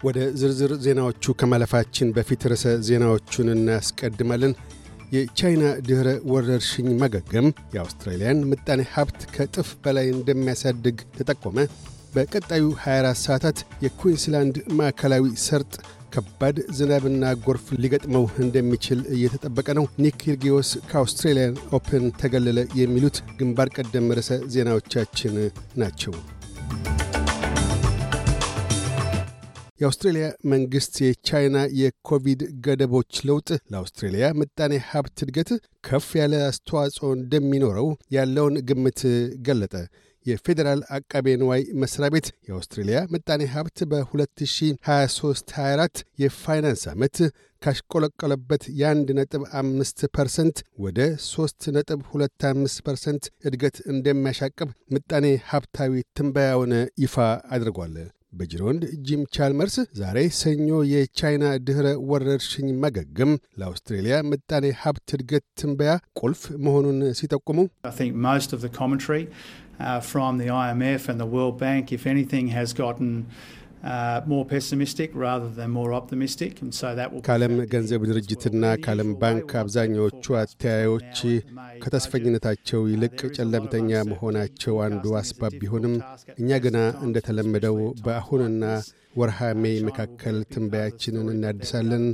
ወደ ዝርዝር ዜናዎቹ ከማለፋችን በፊት ርዕሰ ዜናዎቹን እናስቀድማለን። የቻይና ድኅረ ወረርሽኝ ማገገም የአውስትራሊያን ምጣኔ ሀብት ከጥፍ በላይ እንደሚያሳድግ ተጠቆመ። በቀጣዩ 24 ሰዓታት የኩዊንስላንድ ማዕከላዊ ሰርጥ ከባድ ዝናብና ጎርፍ ሊገጥመው እንደሚችል እየተጠበቀ ነው። ኒክ ኪርጊዮስ ከአውስትሬልያን ኦፕን ተገለለ። የሚሉት ግንባር ቀደም ርዕሰ ዜናዎቻችን ናቸው። የአውስትሬልያ መንግሥት የቻይና የኮቪድ ገደቦች ለውጥ ለአውስትሬልያ ምጣኔ ሀብት እድገት ከፍ ያለ አስተዋጽኦ እንደሚኖረው ያለውን ግምት ገለጠ። የፌዴራል አቃቤ ንዋይ መስሪያ ቤት የአውስትሬልያ ምጣኔ ሀብት በ2023/24 የፋይናንስ ዓመት ካሽቆለቆለበት የ1 ነጥብ 5 percent ወደ 3 ነጥብ 25 percent እድገት እንደሚያሻቅብ ምጣኔ ሀብታዊ ትንበያውን ይፋ አድርጓል። በጅሮንድ ጂም ቻልመርስ ዛሬ ሰኞ የቻይና ድኅረ ወረርሽኝ ማገገም ለአውስትሬልያ ምጣኔ ሀብት እድገት ትንበያ ቁልፍ መሆኑን ሲጠቁሙ Uh, from the IMF and the World Bank, if anything, has gotten uh, ከዓለም ገንዘብ ድርጅትና ከዓለም ባንክ አብዛኛዎቹ አተያዮች ከተስፈኝነታቸው ይልቅ ጨለምተኛ መሆናቸው አንዱ አስባብ ቢሆንም እኛ ግና እንደተለመደው በአሁንና ወርሃ ሜይ መካከል ትንበያችንን እናድሳለን።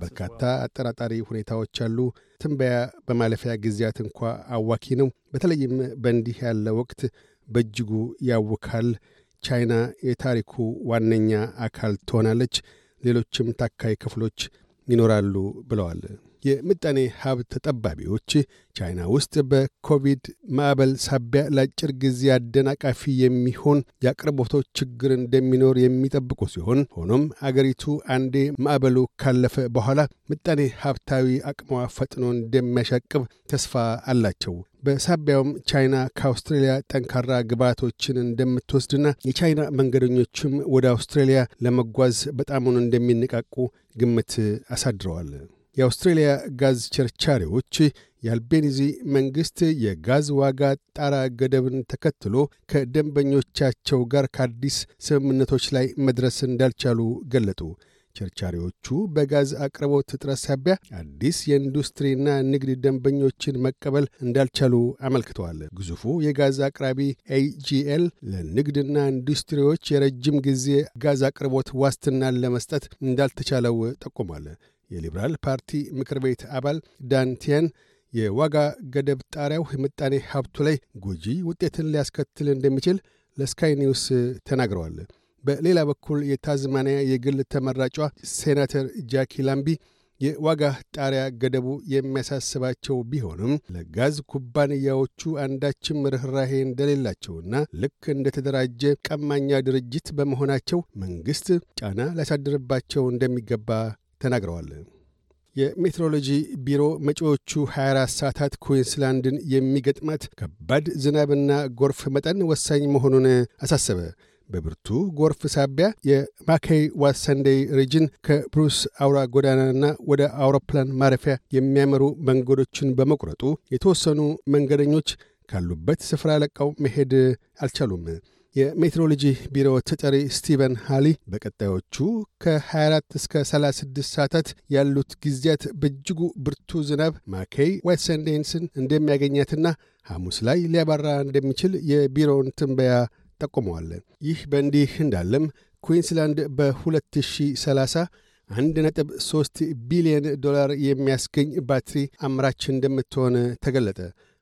በርካታ አጠራጣሪ ሁኔታዎች አሉ። ትንበያ በማለፊያ ጊዜያት እንኳ አዋኪ ነው። በተለይም በእንዲህ ያለ ወቅት በእጅጉ ያውካል። ቻይና የታሪኩ ዋነኛ አካል ትሆናለች፣ ሌሎችም ታካይ ክፍሎች ይኖራሉ ብለዋል። የምጣኔ ሀብት ተጠባቢዎች ቻይና ውስጥ በኮቪድ ማዕበል ሳቢያ ለአጭር ጊዜ አደናቃፊ የሚሆን የአቅርቦቶች ችግር እንደሚኖር የሚጠብቁ ሲሆን ሆኖም አገሪቱ አንዴ ማዕበሉ ካለፈ በኋላ ምጣኔ ሀብታዊ አቅሟ ፈጥኖ እንደሚያሻቅብ ተስፋ አላቸው። በሳቢያውም ቻይና ከአውስትሬልያ ጠንካራ ግብዓቶችን እንደምትወስድና የቻይና መንገደኞችም ወደ አውስትሬልያ ለመጓዝ በጣሙን እንደሚነቃቁ ግምት አሳድረዋል። የአውስትሬልያ ጋዝ ቸርቻሪዎች የአልቤኒዚ መንግሥት የጋዝ ዋጋ ጣራ ገደብን ተከትሎ ከደንበኞቻቸው ጋር ከአዲስ ስምምነቶች ላይ መድረስ እንዳልቻሉ ገለጡ። ቸርቻሪዎቹ በጋዝ አቅርቦት እጥረት ሳቢያ አዲስ የኢንዱስትሪና ንግድ ደንበኞችን መቀበል እንዳልቻሉ አመልክተዋል። ግዙፉ የጋዝ አቅራቢ ኤጂኤል ለንግድና ኢንዱስትሪዎች የረጅም ጊዜ ጋዝ አቅርቦት ዋስትናን ለመስጠት እንዳልተቻለው ጠቁሟል። የሊበራል ፓርቲ ምክር ቤት አባል ዳን ቲያን የዋጋ ገደብ ጣሪያው የምጣኔ ሀብቱ ላይ ጎጂ ውጤትን ሊያስከትል እንደሚችል ለስካይ ኒውስ ተናግረዋል። በሌላ በኩል የታዝማኒያ የግል ተመራጯ ሴናተር ጃኪ ላምቢ የዋጋ ጣሪያ ገደቡ የሚያሳስባቸው ቢሆንም ለጋዝ ኩባንያዎቹ አንዳችም ርኅራሄ እንደሌላቸውና ልክ እንደተደራጀ ቀማኛ ድርጅት በመሆናቸው መንግሥት ጫና ሊያሳድርባቸው እንደሚገባ ተናግረዋል። የሜትሮሎጂ ቢሮ መጪዎቹ 24 ሰዓታት ኩዊንስላንድን የሚገጥማት ከባድ ዝናብና ጎርፍ መጠን ወሳኝ መሆኑን አሳሰበ። በብርቱ ጎርፍ ሳቢያ የማካይ ዋሰንዴይ ሪጅን ከብሩስ አውራ ጎዳናና ወደ አውሮፕላን ማረፊያ የሚያመሩ መንገዶችን በመቁረጡ የተወሰኑ መንገደኞች ካሉበት ስፍራ ለቀው መሄድ አልቻሉም። የሜትሮሎጂ ቢሮ ተጠሪ ስቲቨን ሃሊ በቀጣዮቹ ከ24 እስከ 36 ሰዓታት ያሉት ጊዜያት በእጅጉ ብርቱ ዝናብ ማኬይ ዊትሰንዴይስን እንደሚያገኛትና ሐሙስ ላይ ሊያባራ እንደሚችል የቢሮውን ትንበያ ጠቁመዋል። ይህ በእንዲህ እንዳለም ኩዊንስላንድ በ2030 1.3 ቢሊዮን ዶላር የሚያስገኝ ባትሪ አምራች እንደምትሆን ተገለጠ።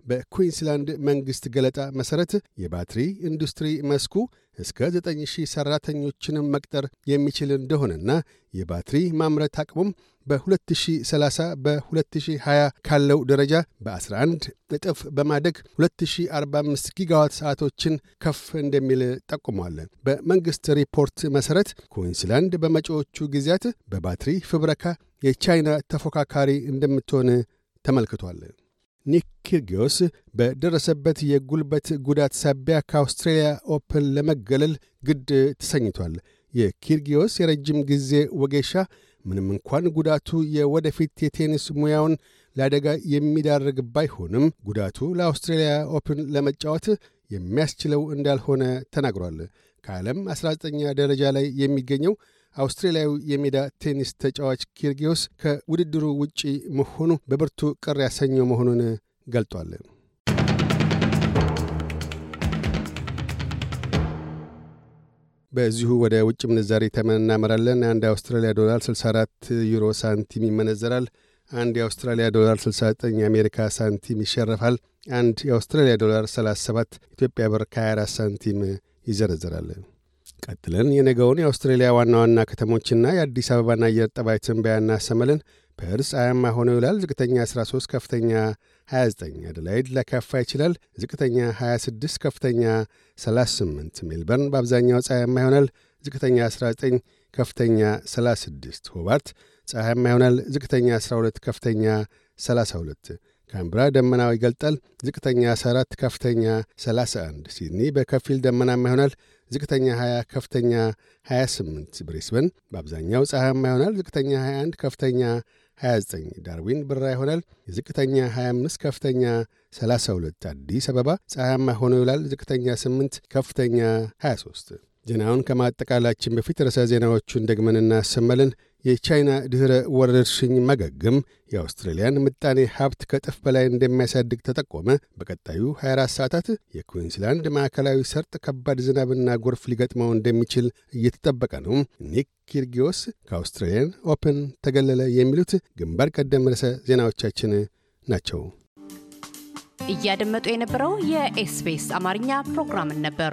በኩዊንስላንድ መንግሥት ገለጣ መሠረት የባትሪ ኢንዱስትሪ መስኩ እስከ 9000 ሠራተኞችንም መቅጠር የሚችል እንደሆነና የባትሪ ማምረት አቅሙም በ2030 በ2020 ካለው ደረጃ በ11 እጥፍ በማደግ 2045 ጊጋዋት ሰዓቶችን ከፍ እንደሚል ጠቁሟል። በመንግሥት ሪፖርት መሠረት ኩዊንስላንድ በመጪዎቹ ጊዜያት በባትሪ ፍብረካ የቻይና ተፎካካሪ እንደምትሆን ተመልክቷል። ኒክ ኪርጊዮስ በደረሰበት የጉልበት ጉዳት ሳቢያ ከአውስትሬልያ ኦፕን ለመገለል ግድ ተሰኝቷል። የኪርጊዮስ የረጅም ጊዜ ወጌሻ ምንም እንኳን ጉዳቱ የወደፊት የቴኒስ ሙያውን ለአደጋ የሚዳርግ ባይሆንም ጉዳቱ ለአውስትሬልያ ኦፕን ለመጫወት የሚያስችለው እንዳልሆነ ተናግሯል። ከዓለም 19ኛ ደረጃ ላይ የሚገኘው አውስትራሊያዊ የሜዳ ቴኒስ ተጫዋች ኪርጊዮስ ከውድድሩ ውጪ መሆኑ በብርቱ ቅር ያሰኘው መሆኑን ገልጧል። በዚሁ ወደ ውጭ ምንዛሪ ተመን እናመራለን። አንድ የአውስትራሊያ ዶላር 64 ዩሮ ሳንቲም ይመነዘራል። አንድ የአውስትራሊያ ዶላር 69 የአሜሪካ ሳንቲም ይሸረፋል። አንድ የአውስትራሊያ ዶላር 37 ኢትዮጵያ ብር ከ24 ሳንቲም ይዘረዘራል። ቀጥለን የነገውን የአውስትሬሊያ ዋና ዋና ከተሞችና የአዲስ አበባን አየር ጠባይ ትንበያ እናሰማለን። ፐርስ ፀሐያማ ሆኖ ይውላል። ዝቅተኛ 13፣ ከፍተኛ 29። አደላይድ ሊያካፋ ይችላል። ዝቅተኛ 26፣ ከፍተኛ 38። ሜልበርን በአብዛኛው ፀሐያማ ይሆናል። ዝቅተኛ 19፣ ከፍተኛ 36። ሆባርት ፀሐያማ ይሆናል። ዝቅተኛ 12፣ ከፍተኛ 32። ካምብራ ደመናው ይገልጣል። ዝቅተኛ 14፣ ከፍተኛ 31። ሲድኒ በከፊል ደመናማ ይሆናል። ዝቅተኛ 20፣ ከፍተኛ 28። ብሪስበን በአብዛኛው ፀሐያማ ይሆናል። ዝቅተኛ 21፣ ከፍተኛ 29። ዳርዊን ብራ ይሆናል። ዝቅተኛ 25፣ ከፍተኛ 32። አዲስ አበባ ፀሐያማ ሆኖ ይውላል። ዝቅተኛ 8፣ ከፍተኛ 23። ዜናውን ከማጠቃላችን በፊት ርዕሰ ዜናዎቹን ደግመን እናሰማለን። የቻይና ድኅረ ወረርሽኝ ማገገም የአውስትራሊያን ምጣኔ ሀብት ከእጥፍ በላይ እንደሚያሳድግ ተጠቆመ። በቀጣዩ 24 ሰዓታት የኩዊንስላንድ ማዕከላዊ ሰርጥ ከባድ ዝናብና ጎርፍ ሊገጥመው እንደሚችል እየተጠበቀ ነው። ኒክ ኪርጊዮስ ከአውስትራሊያን ኦፕን ተገለለ። የሚሉት ግንባር ቀደም ርዕሰ ዜናዎቻችን ናቸው። እያደመጡ የነበረው የኤስቢኤስ አማርኛ ፕሮግራምን ነበር።